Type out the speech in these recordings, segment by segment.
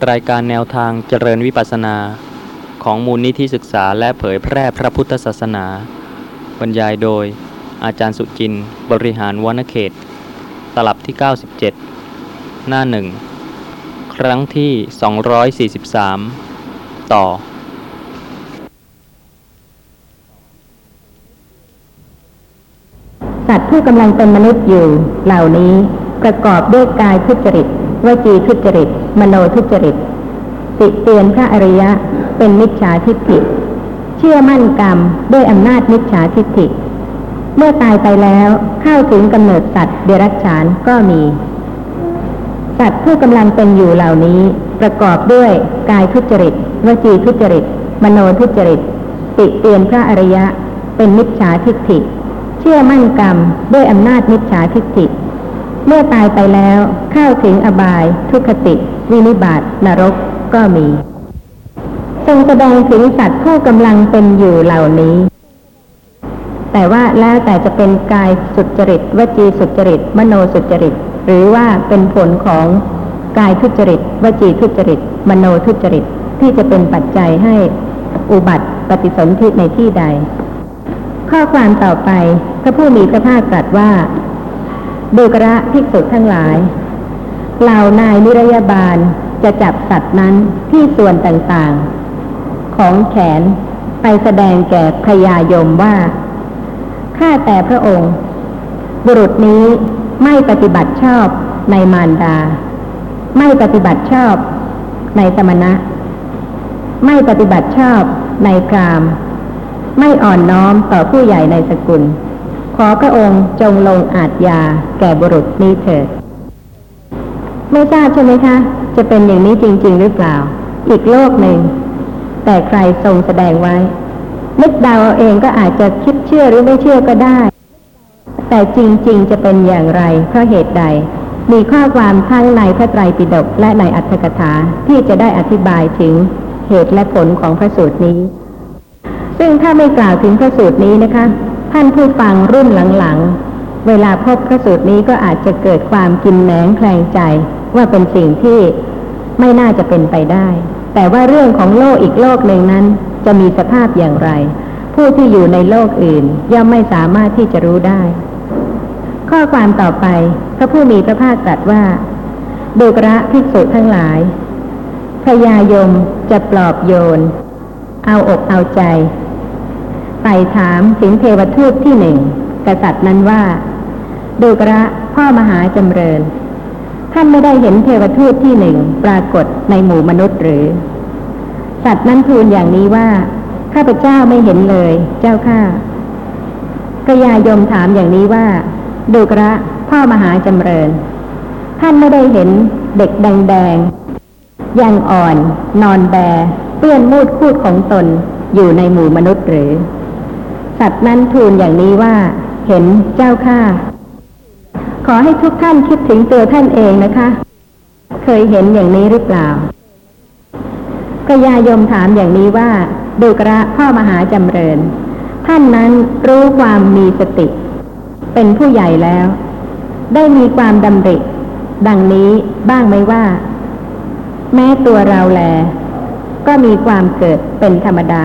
รายการแนวทางเจริญวิปัสสนา ของมูลนิธิศึกษาและเผยแพร่พระพุทธศาสนา บรรยายโดย อาจารย์สุจินบริหารวณเขต ตลับที่ 97 หน้าหนึ่งครั้งที่ 243 ต่อ สัตว์ผู้กำลังเป็นมนุษย์อยู่เหล่านี้ประกอบด้วยกายทุจริต วจีทุจริต มโนทุจริต ติเตียนพระอริยะเป็นมิจฉาทิฏฐิ เชื่อมั่นกรรมด้วยอำนาจมิจฉาทิฏฐิ เมื่อตายไปแล้วเข้าถึงกำเนิดสัตว์เดรัจฉานก็มี สัตว์ผู้กำลังเป็นอยู่เหล่านี้ประกอบด้วยกายทุจริต วจีทุจริต มโนทุจริต ติเตียนพระอริยะเป็นมิจฉาทิฏฐิ เชื่อมั่นกรรมด้วยอำนาจมิจฉาทิฏฐิ เมื่อตายไปแล้วเข้าถึงอบาย ทุคติ วินิบาตนรกก็มี ทรงแสดงถึงสัตว์ผู้กำลังเป็นอยู่เหล่านี้ แต่ว่าแล้วแต่จะเป็นกายสุจริตวจีสุจริต มโนสุจริต หรือว่าเป็นผลของกายทุจริตวจีทุจริต มโนทุจริตที่จะเป็นปัจจัยให้อุบัติปฏิสนธิในที่ใด ข้อความต่อไปพระผู้มีพระภาคตรัสว่า ดูกระภิกษุทั้งหลายเหล่านายนิรยาบาลจะจับสัตว์นั้นที่ส่วนต่างๆ ของแขนไปแสดงแก่พญายมว่า ข้าแต่พระองค์ บุรุษนี้ไม่ปฏิบัติชอบในมารดา ไม่ปฏิบัติชอบในสมณะ ไม่ปฏิบัติชอบในพราม ไม่อ่อนน้อมต่อผู้ใหญ่ในสกุล ขอพระองค์จงลงอาจยาแก่บุรุษนี้เถิด ไม่ทราบใช่ไหมคะ จะเป็นอย่างนี้จริง ๆ หรือเปล่า อีกโลกหนึ่ง แต่ใครทรงแสดงไว้ นึกเดาเอาเองก็อาจจะคิดเชื่อหรือไม่เชื่อก็ได้ แต่จริง ๆ จะเป็นอย่างไร เพราะเหตุใด มีข้อความทั้งในพระไตรปิฎกและในอัตถกถาที่จะได้อธิบายถึงเหตุและผลของพระสูตรนี้ ซึ่งถ้าไม่กล่าวถึงพระสูตรนี้นะคะ ท่านผู้ฟังรุ่นหลังๆ เวลาพบพระสูตรนี้ก็อาจจะเกิดความกินแหนงแคลงใจ ว่าเป็นสิ่งที่ไม่น่าจะเป็นไปได้ แต่ว่าเรื่องของโลกอีกโลกหนึ่งนั้น จะมีสภาพอย่างไร ผู้ที่อยู่ในโลกอื่น ย่อมไม่สามารถที่จะรู้ได้ ข้อความต่อไป พระผู้มีพระภาคตรัสว่าดูกระภิกษุทั้งหลายพยายมจะปลอบโยน เอาอกเอาใจ ไปถามสิงเทวทูตที่หนึ่งกษัตริย์นั้นว่า ดูกระพ่อมหาจำเริญ ท่านไม่ได้เห็นเทวทูตที่หนึ่งปรากฏในหมู่มนุษย์หรือ สัตว์นั้นทูลอย่างนี้ว่า ข้าพเจ้าไม่เห็นเลย เจ้าข้ากยายมถามอย่างนี้ว่า ดูกระพ่อมหาจำเริญ ท่านไม่ได้เห็นเด็กแดงๆยังอ่อน นอนแบเปื้อนมูดคูดของตนอยู่ในหมู่มนุษย์หรือ สัตว์นั้นทูลอย่างนี้ว่า เห็นเจ้าข้าขอให้ทุกท่านคิดถึงตัวท่านเองนะคะ เคยเห็นอย่างนี้หรือเปล่ากยายมถามอย่างนี้ว่าดูกระพ่อมหาจำเริญ ท่านนั้นรู้ความมีสติ เป็นผู้ใหญ่แล้ว ได้มีความดำริ ดังนี้บ้างไหมว่า แม้ตัวเราแล ก็มีความเกิดเป็นธรรมดา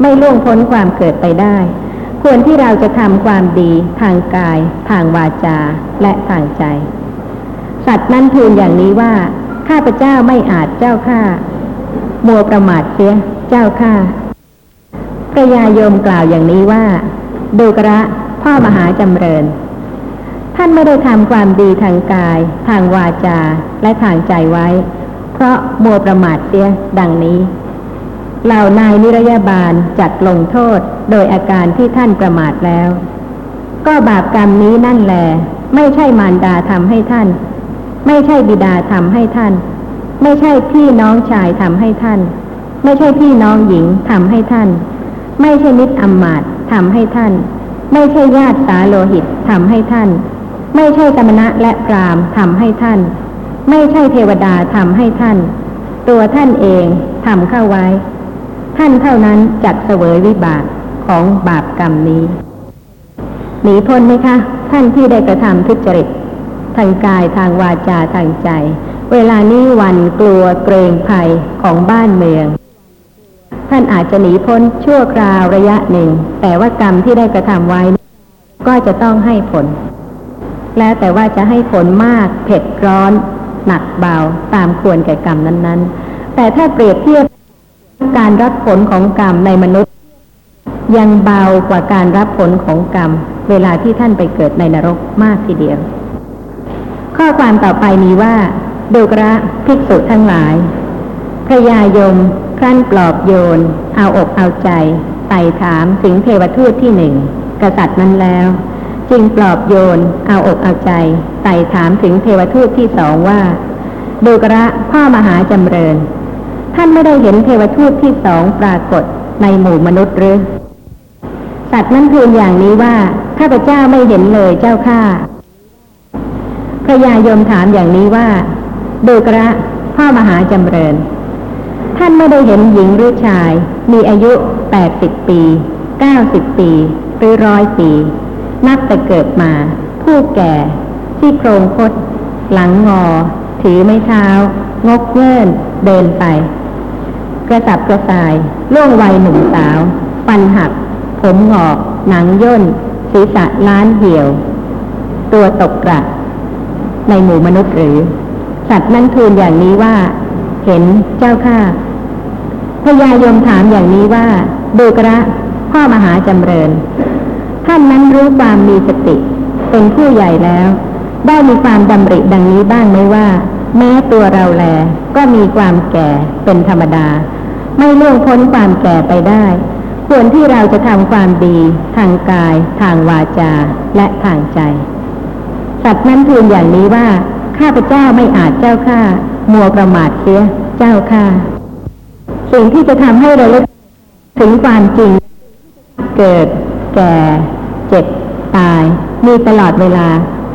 ไม่ล่วงพ้นความเกิดไปได้ ควรที่เราจะทำความดีทางกาย ทางวาจาและทางใจ สัตว์นั้นทูลอย่างนี้ว่า ข้าพเจ้าไม่อาจเจ้าข้ามัวประมาทเสียเจ้าข้าพระยายมกล่าวอย่างนี้ว่าดูกระพ่อมหาจำเริญ ท่านไม่ได้ทำความดีทางกาย ทางวาจาและทางใจไว้ เพราะมัวประมาทเสียดังนี้ เหล่านายนิรยาบาลจัดลงโทษโดยอาการที่ท่านประมาทแล้ว ก็บาปกรรมนี้นั่นแหลไม่ใช่มารดาทำให้ท่าน ไม่ใช่บิดาทำให้ท่าน ไม่ใช่พี่น้องชายทำให้ท่าน ไม่ใช่พี่น้องหญิงทำให้ท่าน ไม่ใช่มิตรอมมาตทำให้ท่าน ไม่ใช่ญาติสาโลหิตทำให้ท่าน ไม่ใช่สมณะและพรามทำให้ท่าน ไม่ใช่เทวดาทำให้ท่าน ตัวท่านเองทำเข้าไว้ ท่านเท่านั้นจักเสวยวิบากของบาปกรรมนี้ หนีพ้นไหมคะ ท่านที่ได้กระทำทุจริต ทางกายทางวาจาทางใจ เวลานี้วันกลัวเกรงภัยของบ้านเมือง ท่านอาจจะหนีพ้นชั่วคราวระยะหนึ่ง แต่ว่ากรรมที่ได้กระทำไว้ ก็จะต้องให้ผล แล้วแต่ว่าจะให้ผลมากเผ็ดร้อน หนักเบาตามควรแก่กรรมนั้น ๆ แต่ถ้าเปรียบเทียบ การรับผลของกรรมในมนุษย์ ยังเบากว่าการรับผลของกรรม เวลาที่ท่านไปเกิดในนรกมากทีเดียว ข้อความต่อไปนี้ว่าดูกระภิกษุทั้งหลาย พระยายมครั้นปลอบโยน เอาอกเอาใจไต่ถามถึงเทวทูตที่หนึ่งกษัตริย์นั้นแล้ว จึงปลอบโยน เอาอกเอาใจไต่ถามถึงเทวทูตที่สองว่าดูกระพ่อมหาจำเริญ ท่านไม่ได้เห็นเทวทูตที่สองปรากฏในหมู่มนุษย์หรือ สัตว์นั้นทูลอย่างนี้ว่าข้าพเจ้าไม่เห็นเลยเจ้าข้าพระยายมถามอย่างนี้ว่าดูกระพ่อมหาจำเริญ ท่านไม่ได้เห็นหญิงหรือชาย มีอายุแปดสิบปีเก้าสิบปี หรือร้อยปี นับแต่เกิดมา ผู้แก่ที่โครงคดหลังงอ ถือไม้เท้า งกเงื่อนเดินไป กระสับกระส่ายล่วงวัยหนุ่มสาว ฟันหัก ผมหงอก หนังย่น ศีรษะล้านเหี่ยว ตัวตกกระในหมู่มนุษย์หรือ สัตว์นั้นทูลอย่างนี้ว่า เห็นเจ้าข้าพญายมถามอย่างนี้ว่าดูกระพ่อมหาจำเริญ ท่านนั้นรู้ความมีสติ เป็นผู้ใหญ่แล้ว ได้มีความดำริดังนี้บ้างไหมว่า แม้ตัวเราแล ก็มีความแก่เป็นธรรมดา ไม่ล่วงพ้นความแก่ไปได้ ควรที่เราจะทำความดี ทางกาย ทางวาจา และทางใจ สัตว์นั้นทูลอย่างนี้ว่า ข้าพเจ้าไม่อาจเจ้าข้ามัวประมาทเสียเจ้าข้าสิ่งที่จะทำให้เราลึกถึงความจริง เกิด แก่ เจ็บ ตาย มีตลอดเวลา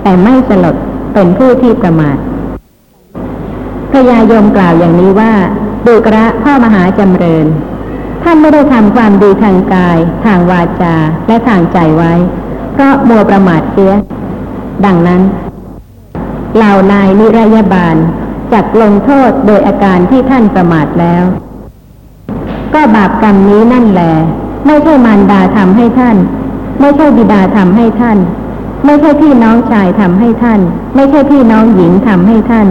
แต่ไม่สลดเป็นผู้ที่ประมาท ยายมกล่าวอย่างนี้ว่าดูกระพ่อมหาจำเริญ ท่านไม่ได้ทำความดีทางกาย ทางวาจาและทางใจไว้ เพราะมัวประมาทเสีย ดังนั้น เหล่านายนิรยาบาลจักลงโทษโดยอาการที่ท่านประมาทแล้ว ก็บาปกรรมนี้นั่นแหลไม่ใช่มารดาทำให้ท่าน ไม่ใช่บิดาทำให้ท่าน ไม่ใช่พี่น้องชายทำให้ท่าน ไม่ใช่พี่น้องหญิงทำให้ท่าน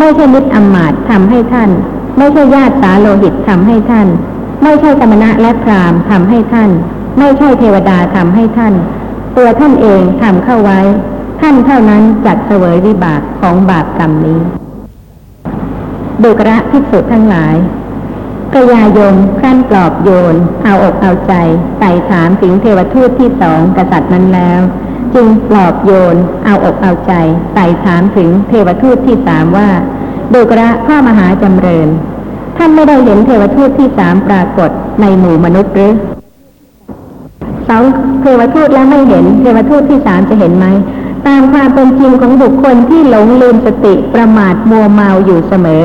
ไม่ใช่มิตรอมาตย์ทำให้ท่าน ไม่ใช่ญาติสาโลหิตทำให้ท่าน ไม่ใช่กรรมณะและพรามทำให้ท่าน ไม่ใช่เทวดาทำให้ท่าน ตัวท่านเองทำเข้าไว้ ท่านเท่านั้นจัดเสวยวิบากของบาปกรรมนี้ดุกระภิกษุทั้งหลายพระยายมครั้นปลอบโยน เอาอกเอาใจไต่ถามถึงเทวทูตที่สองกษัตริย์นั้นแล้ว จึงปลอบโยน เอาอกเอาใจไต่ถามถึงเทวทูตที่สามว่าดุกระพ่อมหาจำเริญ ท่านไม่ได้เห็นเทวทูตที่สามปรากฏในหมู่มนุษย์หรือสองเทวทูตแล้วไม่เห็น เทวทูตที่สามจะเห็นไหมตามความเป็นจริงของบุคคลที่หลงลืมสติประมาทมัวเมาอยู่เสมอ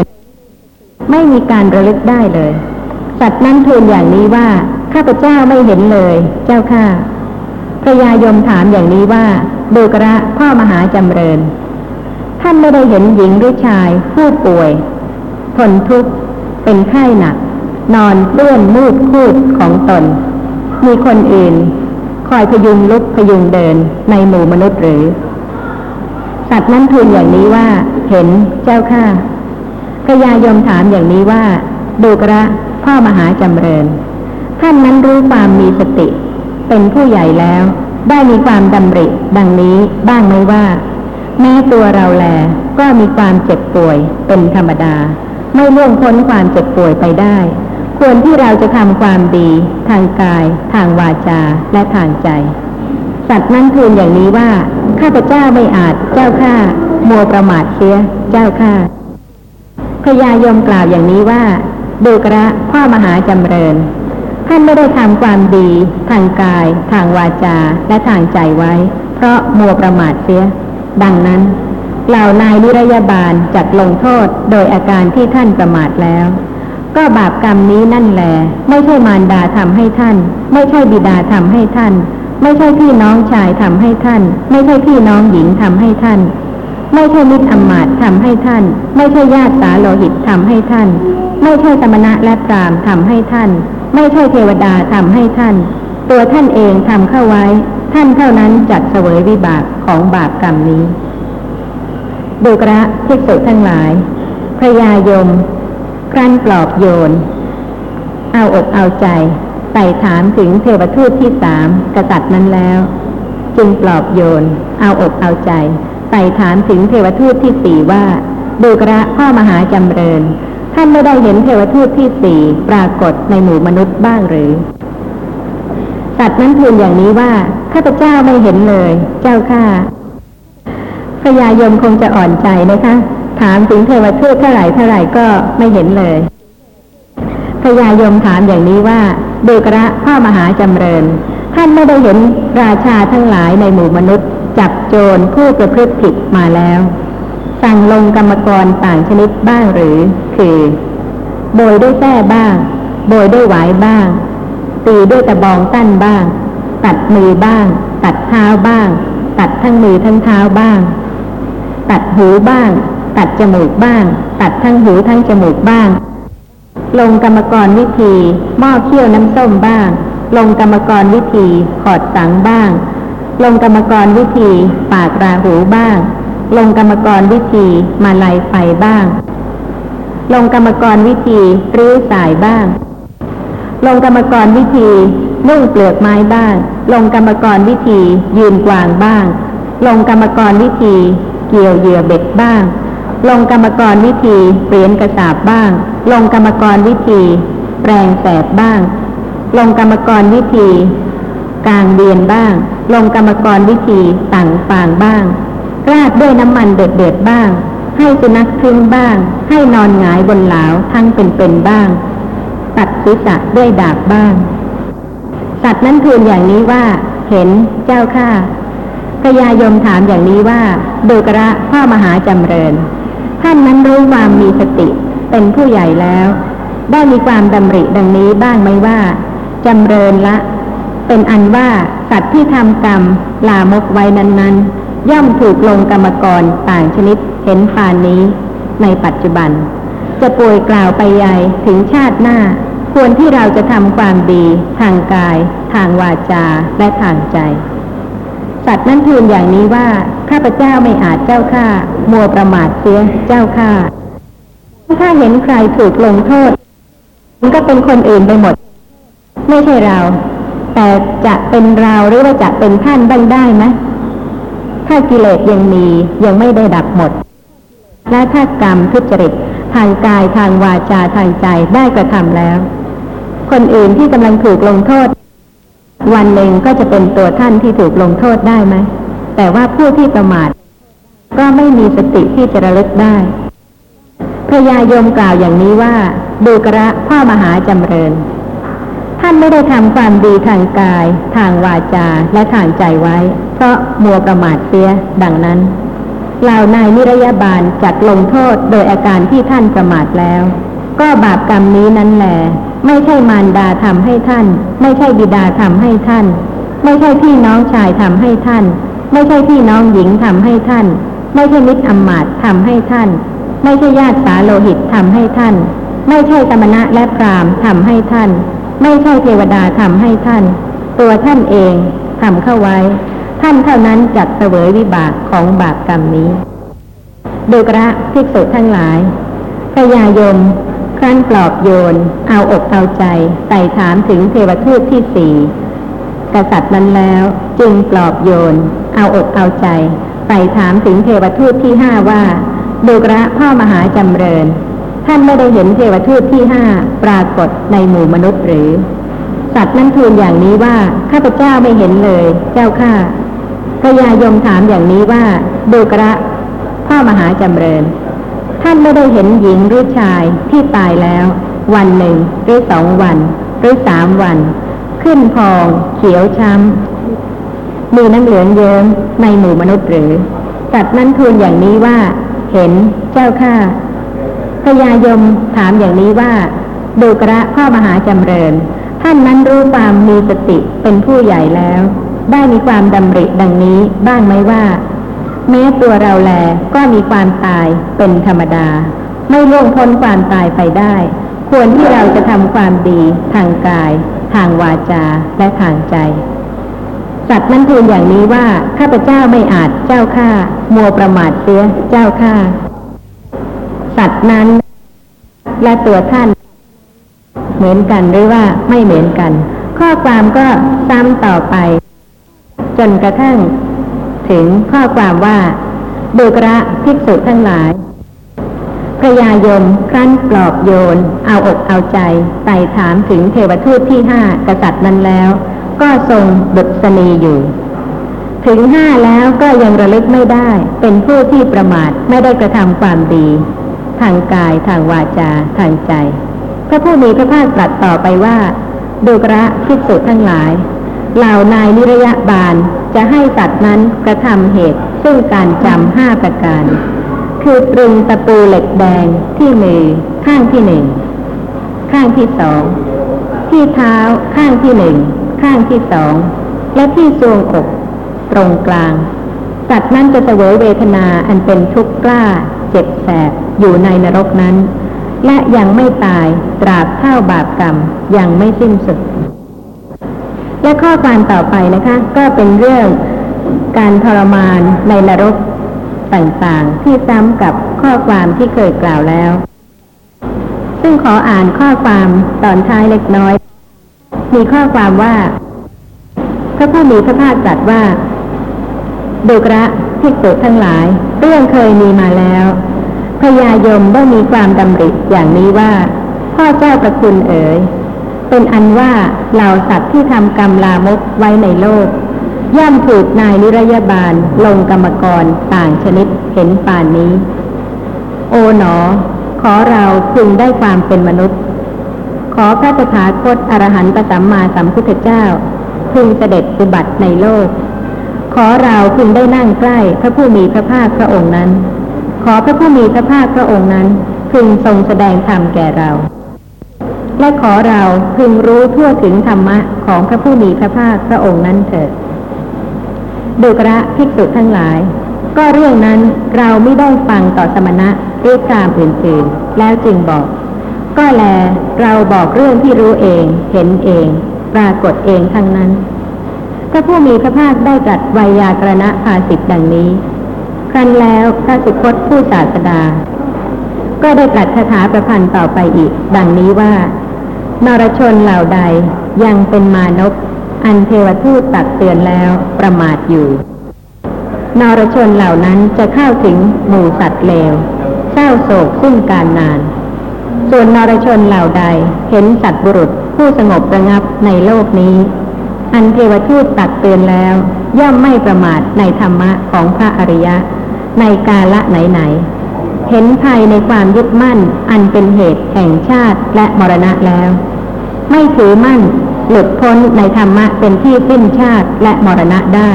ไม่มีการระลึกได้เลย สัตว์นั้นทูลอย่างนี้ว่า ข้าพเจ้าไม่เห็นเลย เจ้าข้า พระยายมถามอย่างนี้ว่าดูกระพ่อมหาจำเริญ ท่านไม่ได้เห็นหญิงหรือชาย ผู้ป่วย ทนทุกข์ เป็นไข้หนัก นอนเลื่อนมูดคูดของตน มีคนอื่น คอยพยุงลุกพยุงเดินในหมู่มนุษย์หรือ สัตว์นั้นทูลอย่างนี้ว่าเห็นเจ้าข้าพระยายมถามอย่างนี้ว่าดูกระพ่อมหาจำเริญ ท่านนั้นรู้ความมีสติ เป็นผู้ใหญ่แล้ว ได้มีความดำริ ดังนี้บ้างไหมว่า แม้ตัวเราแลก็มีความเจ็บป่วยเป็นธรรมดา ไม่ล่วงพ้นความเจ็บป่วยไปได้ ควรที่เราจะทำความดี ทางกาย ทางวาจาและทางใจ สัตว์นั้นทูลอย่างนี้ว่า ข้าพเจ้าไม่อาจเจ้าข้ามัวประมาทเสียเจ้าข้าพญายมกล่าวอย่างนี้ว่าดูกระพ่อมหาจำเริญ ท่านไม่ได้ทำความดี ทางกาย ทางวาจา และทางใจไว้ เพราะมัวประมาทเสีย ดังนั้นเหล่านายนิรยาบาลจัดลงโทษโดยอาการที่ท่านประมาทแล้ว ก็บาปกรรมนี้นั่นแหลไม่ใช่มารดาทำให้ท่าน ไม่ใช่บิดาทำให้ท่าน ไม่ใช่พี่น้องชายทำให้ท่าน ไม่ใช่พี่น้องหญิงทำให้ท่าน ไม่ใช่มิตรอมาตทำให้ท่าน ไม่ใช่ญาติสาโลหิตทำให้ท่าน ไม่ใช่สมณะและพรามทำให้ท่าน ไม่ใช่เทวดาทำให้ท่าน ตัวท่านเองทำเข้าไว้ ท่านเท่านั้นจัดเสวยวิบากของบาปกรรมนี้ ดูกระภิกษุทั้งหลาย พระยายม ครั้นปลอบโยน เอาอกเอาใจไต่ถามถึงเทวทูตที่สามกษัตริย์นั้นแล้ว จึงปลอบโยน เอาอกเอาใจไต่ถามถึงเทวทูตที่สี่ว่าดูกระพ่อมหาจำเริญ ท่านไม่ได้เห็นเทวทูตที่สี่ปรากฏในหมู่มนุษย์บ้างหรือสัตว์นั้นทูลอย่างนี้ว่าข้าพเจ้าไม่เห็นเลย เจ้าข้าพระยายมคงจะอ่อนใจนะคะ ถามถึงเทวทูตเท่าไหร่เท่าไหร่ก็ไม่เห็นเลยพระยายมถามอย่างนี้ว่าดูกระพ่อมหาจำเริญ ท่านไม่ได้เห็นราชาทั้งหลายในหมู่มนุษย์ จับโจรผู้ประพฤติผิดมาแล้ว สั่งลงกรรมกรต่างชนิดบ้างหรือ คือ โบยด้วยแส้บ้าง โบยด้วยหวายบ้าง ตีด้วยตะบองตั้นบ้าง ตัดมือบ้าง ตัดเท้าบ้าง ตัดทั้งมือทั้งเท้าบ้าง ตัดหูบ้าง ตัดจมูกบ้าง ตัดทั้งหูทั้งจมูกบ้าง ลงกรรมกรวิธีหม้อเคี่ยวน้ำส้มบ้าง ลงกรรมกรวิธีขอดสังบ้าง ลงกรรมกรวิธีปากราหูบ้าง ลงกรรมกรวิธีมาลายไฟบ้าง ลงกรรมกรวิธีรื้อสายบ้าง ลงกรรมกรวิธีนุ่งเปลือกไม้บ้าง ลงกรรมกรวิธียืนกวางบ้าง ลงกรรมกรวิธีเกี่ยวเหยื่อเบ็ดบ้าง ลงกรรมกรวิธีเปลี่ยนกระสาบบ้าง ลงกรรมกรวิธีแปลงแสบบ้าง ลงกรรมกรวิธีกลางเบียนบ้าง ลงกรรมกรวิธีต่างฟางบ้าง ราดด้วยน้ำมันเดือดๆบ้าง ให้สุนัขทึ่งบ้าง ให้นอนหงายบนหลาวทั้งเป็นๆบ้าง ตัดศีรษะด้วยดาบบ้าง สัตว์นั้นทูลอย่างนี้ว่า เห็นเจ้าข้าพระยายมถามอย่างนี้ว่าดูกระพ่อมหาจำเริญ ท่านนั้นรู้ความมีสติเป็นผู้ใหญ่แล้ว ได้มีความดำริดังนี้บ้างไหมว่าจำเริญละ เป็นอันว่าสัตว์ที่ทำกรรมลามกไว้นั้นๆ ย่อมถูกลงกรรมกรต่างชนิดเห็นปานนี้ ในปัจจุบัน จะป่วยกล่าวไปใหญ่ถึงชาติหน้า ควรที่เราจะทำความดี ทางกาย ทางวาจาและทางใจ สัตว์นั้นทูลอย่างนี้ว่าข้าพเจ้าไม่อาจเจ้าข้ามัวประมาทเสียเจ้าข้าถ้าเห็นใครถูกลงโทษมันก็เป็นคนอื่นไปหมด ไม่ใช่เรา แต่จะเป็นเราหรือว่าจะเป็นท่านบ้างได้ไหม ถ้ากิเลสยังมียังไม่ได้ดับหมด และถ้ากรรมทุจริตทางกายทางวาจาทางใจได้กระทำแล้ว คนอื่นที่กำลังถูกลงโทษ วันหนึ่งก็จะเป็นตัวท่านที่ถูกลงโทษได้ไหมแต่ว่าผู้ที่ประมาท ก็ไม่มีสติที่จะระลึกได้พระยายมกล่าวอย่างนี้ว่าดูกระพ่อมหาจำเริญ ท่านไม่ได้ทำความดีทางกาย ทางวาจาและทางใจไว้ เพราะมัวประมาทเสียดังนั้นเหล่านายนิรยาบาลจัดลงโทษโดยอาการที่ท่านประมาทแล้ว ก็บาปกรรมนี้นั้นแหลไม่ใช่มารดาทำให้ท่าน ไม่ใช่บิดาทำให้ท่าน ไม่ใช่พี่น้องชายทำให้ท่าน ไม่ใช่พี่น้องหญิงทำให้ท่าน ไม่ใช่มิตรอำมาตย์ทำให้ท่าน ไม่ใช่ญาติสาโลหิตทำให้ท่าน ไม่ใช่สมณะและพรามทำให้ท่าน ไม่ใช่เทวดาทำให้ท่าน ตัวท่านเองทำเข้าไว้ ท่านเท่านั้นจัดเสวยวิบากของบาปกรรมนี้ดูกระภิกษุทั้งหลายพระยายมครั้นปลอบโยน เอาอกเอาใจไต่ถามถึงเทวทูตที่สี่กษัตริย์นั้นแล้วจึงปลอบโยน เอาอกเอาใจไต่ถามถึงเทวทูตที่ห้าว่าดูกระพ่อมหาจำเริญ ท่านไม่ได้เห็นเทวทูตที่ห้าปรากฏในหมู่มนุษย์หรือ สัตว์นั้นทูลอย่างนี้ว่าข้าพเจ้าไม่เห็นเลย เจ้าข้า พระยายมถามอย่างนี้ว่าดูกระพ่อมหาจำเริญ ท่านไม่ได้เห็นหญิงหรือชายที่ตายแล้ว วันหนึ่งหรือสองวัน หรือสามวัน ขึ้นพอง เขียวช้ำมีน้ำเหลืองเยิ้มในหมู่มนุษย์หรือสัตว์นั้นทูลอย่างนี้ว่า เห็นเจ้าข้าพญายมถามอย่างนี้ว่าดูกระพ่อมหาจำเริญ ท่านนั้นรู้ความมีสติเป็นผู้ใหญ่แล้ว ได้มีความดำริดังนี้บ้างไหมว่า แม้ตัวเราแลก็มีความตายเป็นธรรมดา ไม่ล่วงพ้นความตายไปได้ ควรที่เราจะทำความดีทางกาย ทางวาจาและทางใจสัตว์นั้นทูลอย่างนี้ว่าข้าพเจ้าไม่อาจเจ้าข้ามัวประมาทเสียเจ้าข้าสัตว์นั้น และตัวท่าน เหมือนกันหรือว่าไม่เหมือนกัน ข้อความก็ซ้ำต่อไป จนกระทั่ง ถึงข้อความว่าดูกระภิกษุทั้งหลายพระยายมครั้นปลอบโยน เอาอกเอาใจไต่ถามถึงเทวทูตที่ห้ากษัตริย์นั้นแล้ว ก็ทรงดุษณีอยู่ ถึงห้าแล้วก็ยังระลึกไม่ได้ เป็นผู้ที่ประมาทไม่ได้กระทำความดี ทางกายทางวาจาทางใจ พระผู้มีพระภาคตรัสต่อไปว่า ดูกระภิกษุทั้งหลาย เหล่านายนิรยบาลจะให้สัตว์นั้นกระทำเหตุ ซึ่งการจำห้าประการ คือตรึงตะปูเหล็กแดงที่มือข้างที่หนึ่งข้างที่สองที่เท้าข้างที่หนึ่งข้างที่สองและที่ทรวงอกตรงกลาง สัตว์นั้นจะเสวยเวทนาอันเป็นทุกข์กล้า เจ็บแสบอยู่ในนรกนั้น และยังไม่ตายตราบเท่าบาปกรรมยังไม่สิ้นสุด และข้อความต่อไปนะคะ ก็เป็นเรื่องการทรมานในนรกต่างๆ ที่ซ้ำกับข้อความที่เคยกล่าวแล้ว ซึ่งขออ่านข้อความตอนท้ายเล็กน้อย มีข้อความว่าพระผู้มีพระภาคตรัสว่าดูกระภิกษุทั้งหลาย เรื่องเคยมีมาแล้วพญายมได้มีความดำริอย่างนี้ว่า พ่อเจ้าประคุณเอ๋ย เป็นอันว่าเหล่าสัตว์ที่ทำกรรมลามกไว้ในโลก ย่อมถูกนายนิรยาบาลลงกรรมกรต่างชนิดเห็นป่านนี้ โอ๋หนอ ขอเราพึงได้ความเป็นมนุษย์ ขอพระตถาคตอรหันตสัมมาสัมพุทธเจ้า พึงเสด็จอุบัติในโลก ขอเราพึงได้นั่งใกล้พระผู้มีพระภาคพระองค์นั้น ขอพระผู้มีพระภาคพระองค์นั้นพึงทรงแสดงธรรมแก่เรา และขอเราพึงรู้ทั่วถึงธรรมะของพระผู้มีพระภาคพระองค์นั้นเถิดดูกระภิกษุทั้งหลาย ก็เรื่องนั้นเราไม่ได้ฟังต่อสมณะหรือพรามอื่นๆ แล้วจึงบอก ก็แลเราบอกเรื่องที่รู้เองเห็นเอง ปรากฏเองทั้งนั้น พระผู้มีพระภาคได้ตรัสไวยากรณภาสิทธ์ดังนี้ ครั้นแล้วพระสุคตผู้ศาสดา ก็ได้ตรัสคาถาประพันธ์ต่อไปอีก ดังนี้ว่า นรชนเหล่าใดยังเป็นมานพอันเทวทูตตักเตือนแล้วประมาทอยู่ นรชนเหล่านั้นจะเข้าถึงหมู่สัตว์เลวเศร้าโศกซึ่งการนาน ส่วนนรชนเหล่าใดเห็นสัตว์บุรุษผู้สงบระงับในโลกนี้ อันเทวทูตตักเตือนแล้ว ย่อมไม่ประมาทในธรรมะของพระอริยะ ในกาละไหนๆ เห็นภัยในความยึดมั่น อันเป็นเหตุแห่งชาติและมรณะแล้ว ไม่ถือมั่น หลุดพ้นในธรรมะเป็นที่สิ้นชาติและมรณะได้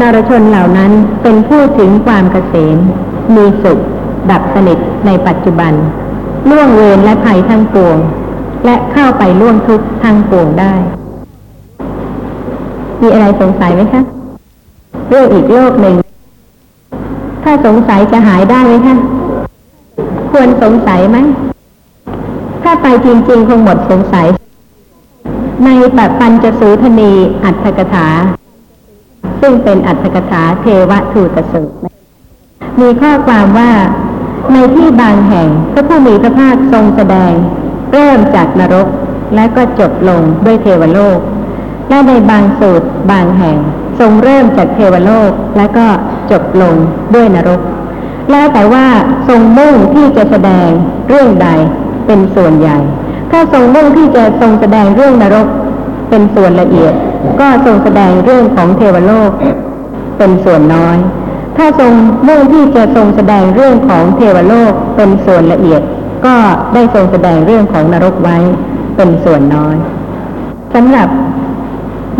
นรชนเหล่านั้นเป็นผู้ถึงความเกษม มีสุข ดับสนิทในปัจจุบัน ล่วงเวรและภัยทั้งปวง และเข้าไปล่วงทุกข์ทั้งปวงได้ มีอะไรสงสัยไหมคะเรื่องอีกโลกหนึ่งถ้าสงสัยจะหายได้ไหมคะ ควรสงสัยไหม ถ้าไปจริง ๆ คงหมดสงสัย ในปัปัญจสูทนีอัตถกถา ซึ่งเป็นอัตถกถาเทวทูตสูตรมีข้อความว่าในที่บางแห่งพระผู้มีพระภาคทรงแสดง เริ่มจากนรกและก็จบลงด้วยเทวโลก และในบางสูตรบางแห่ง ทรงเริ่มจากเทวโลกและก็จบลงด้วยนรก แล้วแต่ว่าทรงมุ่งที่จะแสดงเรื่องใดเป็นส่วนใหญ่ ถ้าทรงมุ่งที่จะทรงแสดงเรื่องนรกเป็นส่วนละเอียด ก็ทรงแสดงเรื่องของเทวโลก เป็นส่วนน้อย ถ้าทรงมุ่งที่จะทรงแสดงเรื่องของเทวโลกเป็นส่วนละเอียด ก็ได้ทรงแสดงเรื่องของนรกไว้เป็นส่วนน้อยสำหรับ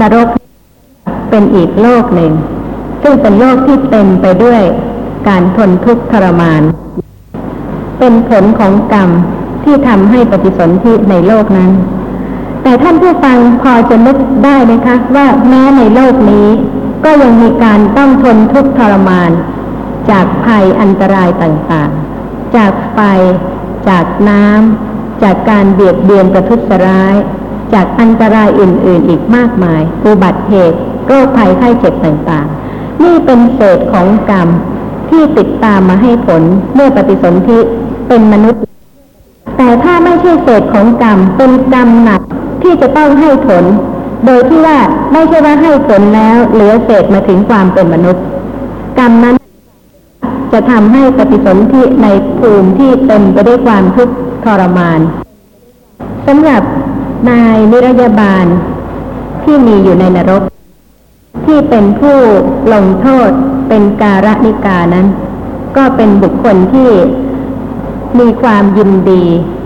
นรกเป็นอีกโลกหนึ่ง ซึ่งเป็นโลกที่เต็มไปด้วย การทนทุกข์ทรมาน เป็นผลของกรรมที่ทำให้ปฏิสนธิในโลกนั้น แต่ท่านผู้ฟังพอจะนึกได้ไหมคะ ว่าแม้ในโลกนี้ ก็ยังมีการต้องทนทุกข์ทรมาน จากภัยอันตรายต่างๆ จากไฟ จากน้ำจากการเบียดเบียนประทุษร้าย จากอันตรายอื่นๆ อีกมากมาย อุบัติเหตุ โรคภัยไข้เจ็บต่างๆ นี่เป็นเศษของกรรม ที่ติดตามมาให้ผลเมื่อปฏิสนธิเป็นมนุษย์ แต่ถ้าไม่ใช่เศษของกรรมเป็นกรรมหนักที่จะต้องให้ผล โดยที่ว่าไม่ใช่ว่าให้ผลแล้วเหลือเศษมาถึงความเป็นมนุษย์ กรรมนั้น จะทำให้ปฏิสนธิในภูมิที่เต็มไปด้วยความทุกข์ทรมานสำหรับนายนิรยาบาล ที่มีอยู่ในนรก ที่เป็นผู้ลงโทษ เป็นการนิกานั้น ก็เป็นบุคคลที่มีความยินดี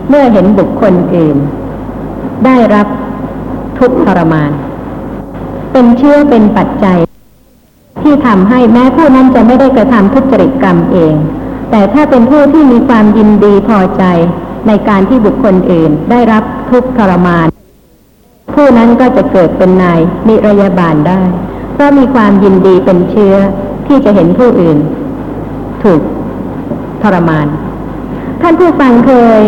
เมื่อเห็นบุคคลอื่น ได้รับทุกข์ทรมาน เป็นเชื่อเป็นปัจจัย ที่ทำให้แม้ผู้นั้นจะไม่ได้กระทำทุจริตกรรมเอง แต่ถ้าเป็นผู้ที่มีความยินดีพอใจในการที่บุคคลอื่นได้รับทุกข์ทรมาน ผู้นั้นก็จะเกิดเป็นนายนิรยาบาลได้ เพราะมีความยินดีเป็นเชื้อ ที่จะเห็นผู้อื่น ถูกทรมาน ท่านผู้ฟังเคย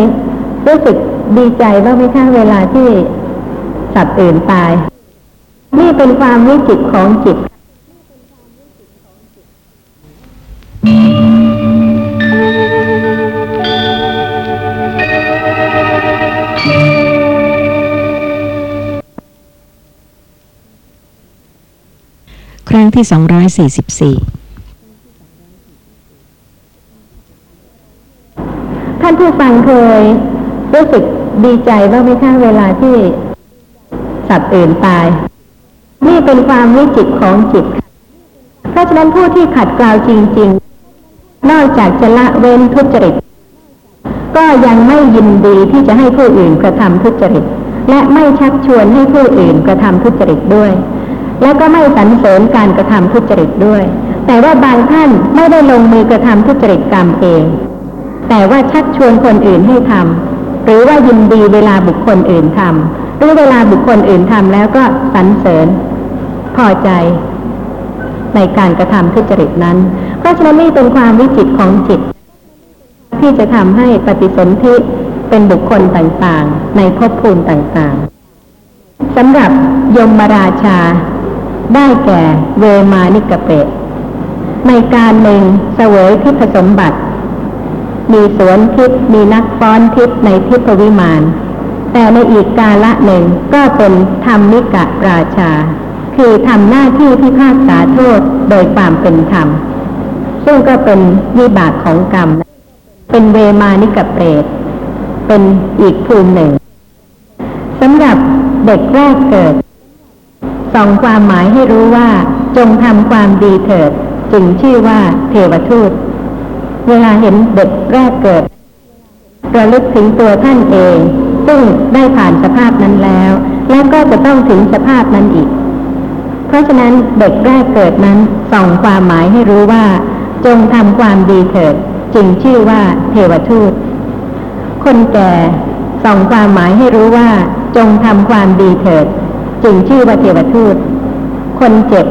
รู้สึกดีใจบ้างไหมคะเวลาที่สัตว์อื่นตาย นี่เป็นความวิจิตของจิต ครั้งที่ 244 ท่านผู้ฟังเคยรู้สึกดีใจบ้างไหมคะเวลาที่สัตว์อื่นตาย นี่เป็นความวิจิตรของจิต เพราะฉะนั้นผู้ที่ขัดเกลาจริง ๆ นอกจากจะละเว้นทุจริต ก็ยังไม่ยินดีที่จะให้ผู้อื่นกระทำทุจริต และไม่ชักชวนให้ผู้อื่นกระทำทุจริตด้วย แล้วก็ไม่สรรเสริญการกระทำทุจริตด้วย แต่ว่าบางท่านไม่ได้ลงมือกระทำทุจริตกรรมเอง แต่ว่าชักชวนคนอื่นให้ทำหรือว่ายินดีเวลาบุคคลอื่นทำหรือเวลาบุคคลอื่นทำแล้วก็สรรเสริญ พอใจ ในการกระทำทุจริตนั้น เพราะฉะนั้นนี่เป็นความวิจิตของจิต ที่จะทำให้ปฏิสนธิเป็นบุคคลต่างๆ ในภพภูมิต่างๆสำหรับยมราชา ได้แก่เวมานิกเปตในการหนึ่งเสวยทิพสมบัติ มีสวนทิพมีนักฟ้อนทิพในทิพวิมาน แต่ในอีกกาละหนึ่งก็เป็นธรรมนิกะราชา คือทำหน้าที่พิพากษาโทษโดยความเป็นธรรม ซึ่งก็เป็นวิบากของกรรม เป็นเวมานิกเปรตเป็นอีกภูมิหนึ่งสำหรับเด็กแรกเกิด ส่องความหมายให้รู้ว่า จงทำความดีเถิด จึงชื่อว่าเทวทูต เวลาเห็นเด็กแรกเกิดระลึกถึงตัวท่านเอง ซึ่งได้ผ่านสภาพนั้นแล้ว และก็จะต้องถึงสภาพนั้นอีก เพราะฉะนั้นเด็กแรกเกิดนั้นส่องความหมายให้รู้ว่า จงทำความดีเถิด จึงชื่อว่าเทวทูต คนแก่ส่องความหมายให้รู้ว่า จงทำความดีเถิด จึงชื่อว่าเทวทูต คนเจ็บ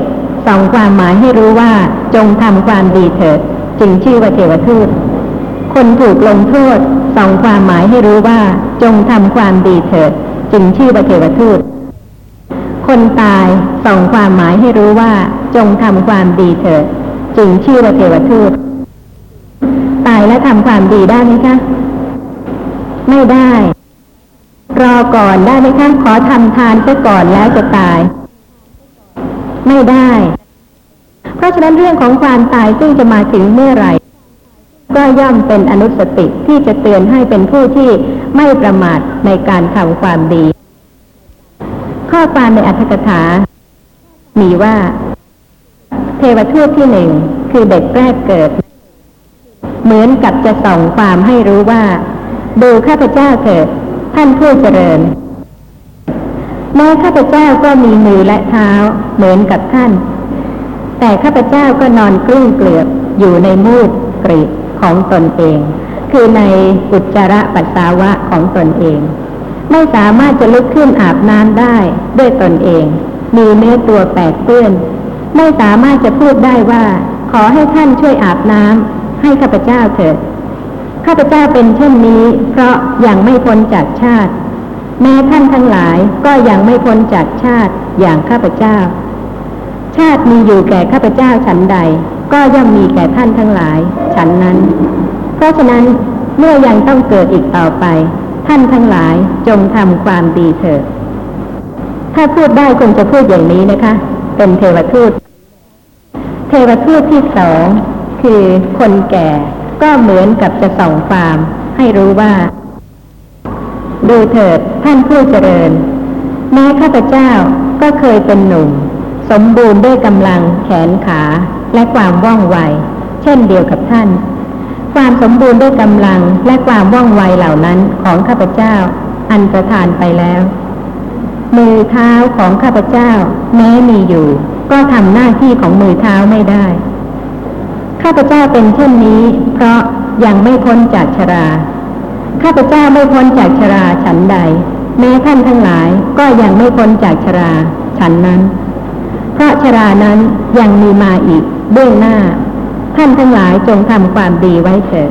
ส่องความหมายให้รู้ว่าจงทำความดีเถิด จึงชื่อว่าเทวทูต คนถูกลงโทษส่องความหมายให้รู้ว่าจงทำความดีเถิด จึงชื่อว่าเทวทูต คนตายส่องความหมายให้รู้ว่า จงทำความดีเถิด จึงชื่อว่าเทวทูต ตายแล้วทำความดีได้ไหมคะ ไม่ได้ รอก่อนได้ไหมคะขอทำทานซะก่อนแล้วจะตาย ไม่ได้ เพราะฉะนั้นเรื่องของความตายซึ่งจะมาถึงเมื่อไหร่ ก็ย่อมเป็นอนุสติที่จะเตือนให้เป็นผู้ที่ไม่ประมาทในการทำความดี ข้อความในอัตถกถา มีว่า เทวทูตที่หนึ่งคือเด็กแรกเกิด เหมือนกับจะส่องความให้รู้ว่า ดูข้าพเจ้าเถิด ท่านผู้เจริญ แม้ข้าพเจ้าก็มีมือและเท้าเหมือนกับท่าน แต่ข้าพเจ้าก็นอนกลิ้งเกลือกอยู่ในมูดกรีของตนเอง คือในอุจจาระปัสสาวะของตนเอง ไม่สามารถจะลุกขึ้นอาบน้ำได้ด้วยตนเอง มีเนื้อตัวแปดเปื้อน ไม่สามารถจะพูดได้ว่า ขอให้ท่านช่วยอาบน้ำให้ข้าพเจ้าเถิด ข้าพเจ้าเป็นเช่นนี้ เพราะยังไม่พ้นจากชาติ แม้ท่านทั้งหลายก็ยังไม่พ้นจากชาติอย่างข้าพเจ้า ชาติมีอยู่แก่ข้าพเจ้าฉันใด ก็ย่อมมีแก่ท่านทั้งหลาย ฉันนั้น เพราะฉะนั้นเมื่อยังต้องเกิดอีกต่อไป ท่านทั้งหลายจงทำความดีเถิดถ้าพูดได้คงจะพูดอย่างนี้นะคะ เป็นเทวทูต เทวทูตที่สองคือคนแก่ ก็เหมือนกับจะส่องฟามให้รู้ว่า ดูเถิดท่านผู้เจริญ แม้ข้าพเจ้าก็เคยเป็นหนุ่ม สมบูรณ์ด้วยกำลังแขนขาและความว่องไว เช่นเดียวกับท่าน ความสมบูรณ์ด้วยกำลังและความว่องไวเหล่านั้นของข้าพเจ้า อันประทานไปแล้ว มือเท้าของข้าพเจ้า แม้มีอยู่ ก็ทำหน้าที่ของมือเท้าไม่ได้ ข้าพเจ้าเป็นเช่นนี้ เพราะยังไม่พ้นจากชรา ข้าพเจ้าไม่พ้นจากชราฉันใด แม้ท่านทั้งหลายก็ยังไม่พ้นจากชราฉันนั้น เพราะชรานั้นยังมีมาอีกเบื้องหน้า ท่านทั้งหลายจงทำความดีไว้เถิด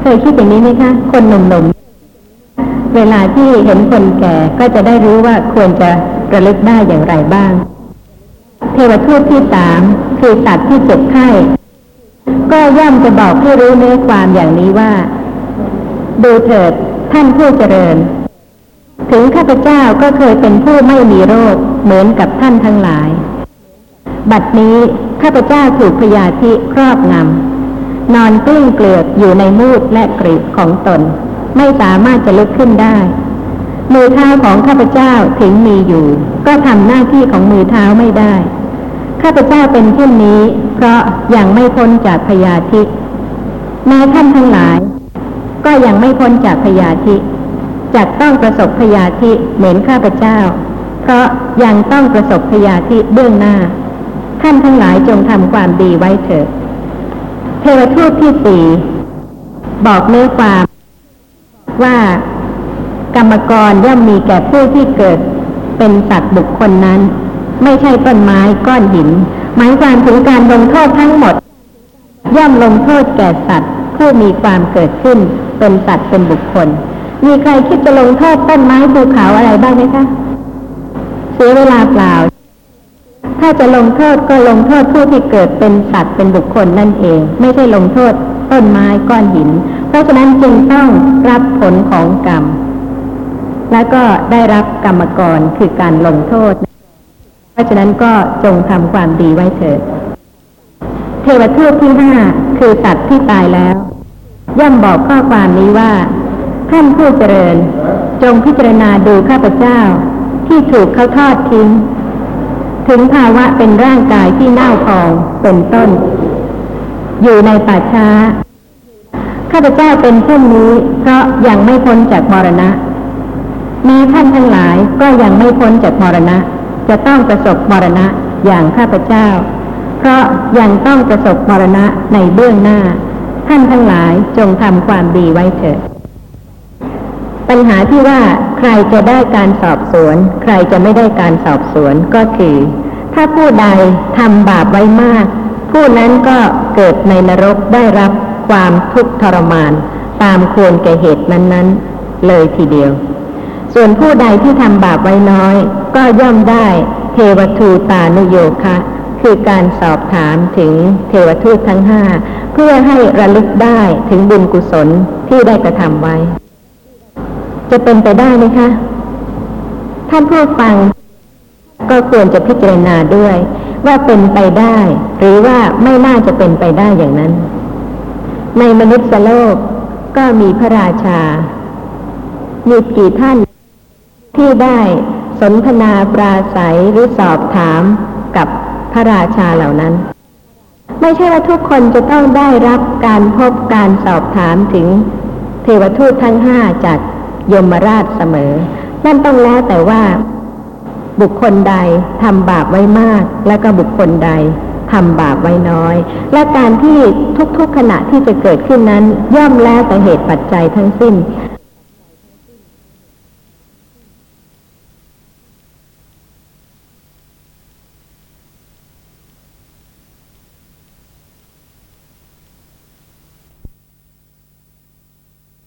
เคยคิดอย่างนี้ไหมคะ คนหนุ่มๆ เวลาที่เห็นคนแก่ก็จะได้รู้ว่าควรจะระลึกได้อย่างไรบ้าง เทวทูตที่สาม คือสัตว์ที่เจ็บไข้ก็ย่อมจะบอกให้รู้เนื้อความอย่างนี้ว่า ดูเถิดท่านผู้เจริญ ถึงข้าพเจ้าก็เคยเป็นผู้ไม่มีโรคเหมือนกับท่านทั้งหลาย บัดนี้ข้าพเจ้าถูกพยาธิครอบงำนอนกลิ้งเกลือกอยู่ในมูดและกรีบของตน ไม่สามารถจะลุกขึ้นได้ มือเท้าของข้าพเจ้าถึงมีอยู่ ก็ทำหน้าที่ของมือเท้าไม่ได้ ข้าพเจ้าเป็นเช่นนี้ เพราะยังไม่พ้นจากพยาธิแม้ท่านทั้งหลาย ก็ยังไม่พ้นจากพยาธิจักต้องประสบพยาธิเหมือนข้าพเจ้า เพราะยังต้องประสบพยาธิเบื้องหน้า ท่านทั้งหลายจงทำความดีไว้เถิดเทวทูตที่สี่บอกเนื้อความว่า กรรมกรย่อมมีแก่ผู้ที่เกิดเป็นสัตว์บุคคลนั้น ไม่ใช่ต้นไม้ก้อนหิน หมายความถึงการลงโทษทั้งหมด ย่อมลงโทษแก่สัตว์ผู้มีความเกิดขึ้นเป็นสัตว์เป็นบุคคล มีใครคิดจะลงโทษต้นไม้ภูเขาอะไรบ้างไหมคะเสียเวลาเปล่า ถ้าจะลงโทษก็ลงโทษผู้ที่เกิดเป็นสัตว์เป็นบุคคลนั่นเอง ไม่ใช่ลงโทษต้นไม้ก้อนหิน เพราะฉะนั้นจึงต้องรับผลของกรรม และก็ได้รับกรรมกรคือการลงโทษ ราะฉะนั้นก็จงทำความดีไว้เถิด เทวทูตที่ห้าคือสัตว์ที่ตายแล้ว ย่อมบอกข้อความนี้ว่า ท่านผู้เจริญ จงพิจารณาดูข้าพเจ้า ที่ถูกเขาทอดทิ้ง ถึงภาวะเป็นร่างกายที่เน่าพองเป็นต้น อยู่ในป่าช้า ข้าพเจ้าเป็นเช่นนี้เพราะยังไม่พ้นจากมรณะม้ท่านทั้งหลายก็ยังไม่พ้นจากมรณะ จะต้องประสบมรณะอย่างข้าพเจ้า เพราะยังต้องประสบมรณะในเบื้องหน้า ท่านทั้งหลายจงทำความดีไว้เถิด ปัญหาที่ว่าใครจะได้การสอบสวน ใครจะไม่ได้การสอบสวนก็คือ ถ้าผู้ใดทำบาปไว้มาก ผู้นั้นก็เกิดในนรกได้รับความทุกข์ทรมาน ตามควรแก่เหตุนั้นๆ เลยทีเดียว ส่วนผู้ใดที่ทำบาปไว้น้อย ก็ย่อมได้เทวทูตานโยคะ คือการสอบถามถึงเทวทูตทั้งห้าเพื่อให้ระลึกได้ถึงบุญกุศลที่ได้กระทำไว้ จะเป็นไปได้ไหมคะ ท่านผู้ฟังก็ควรจะพิจารณาด้วย ว่าเป็นไปได้ หรือว่าไม่น่าจะเป็นไปได้อย่างนั้น ในมนุษย์โลกก็มีพระราชามีกี่ท่าน ที่ได้สนทนาปราศัยหรือสอบถามกับพระราชาเหล่านั้น ไม่ใช่ว่าทุกคนจะต้องได้รับการพบการสอบถามถึงเทวทูตทั้งห้าจากยมราชเสมอ นั่นต้องแล้วแต่ว่าบุคคลใดทำบาปไว้มาก และก็บุคคลใดทำบาปไว้น้อย และการที่ทุกๆขณะที่จะเกิดขึ้นนั้น ย่อมแล้วแต่เหตุปัจจัยทั้งสิ้น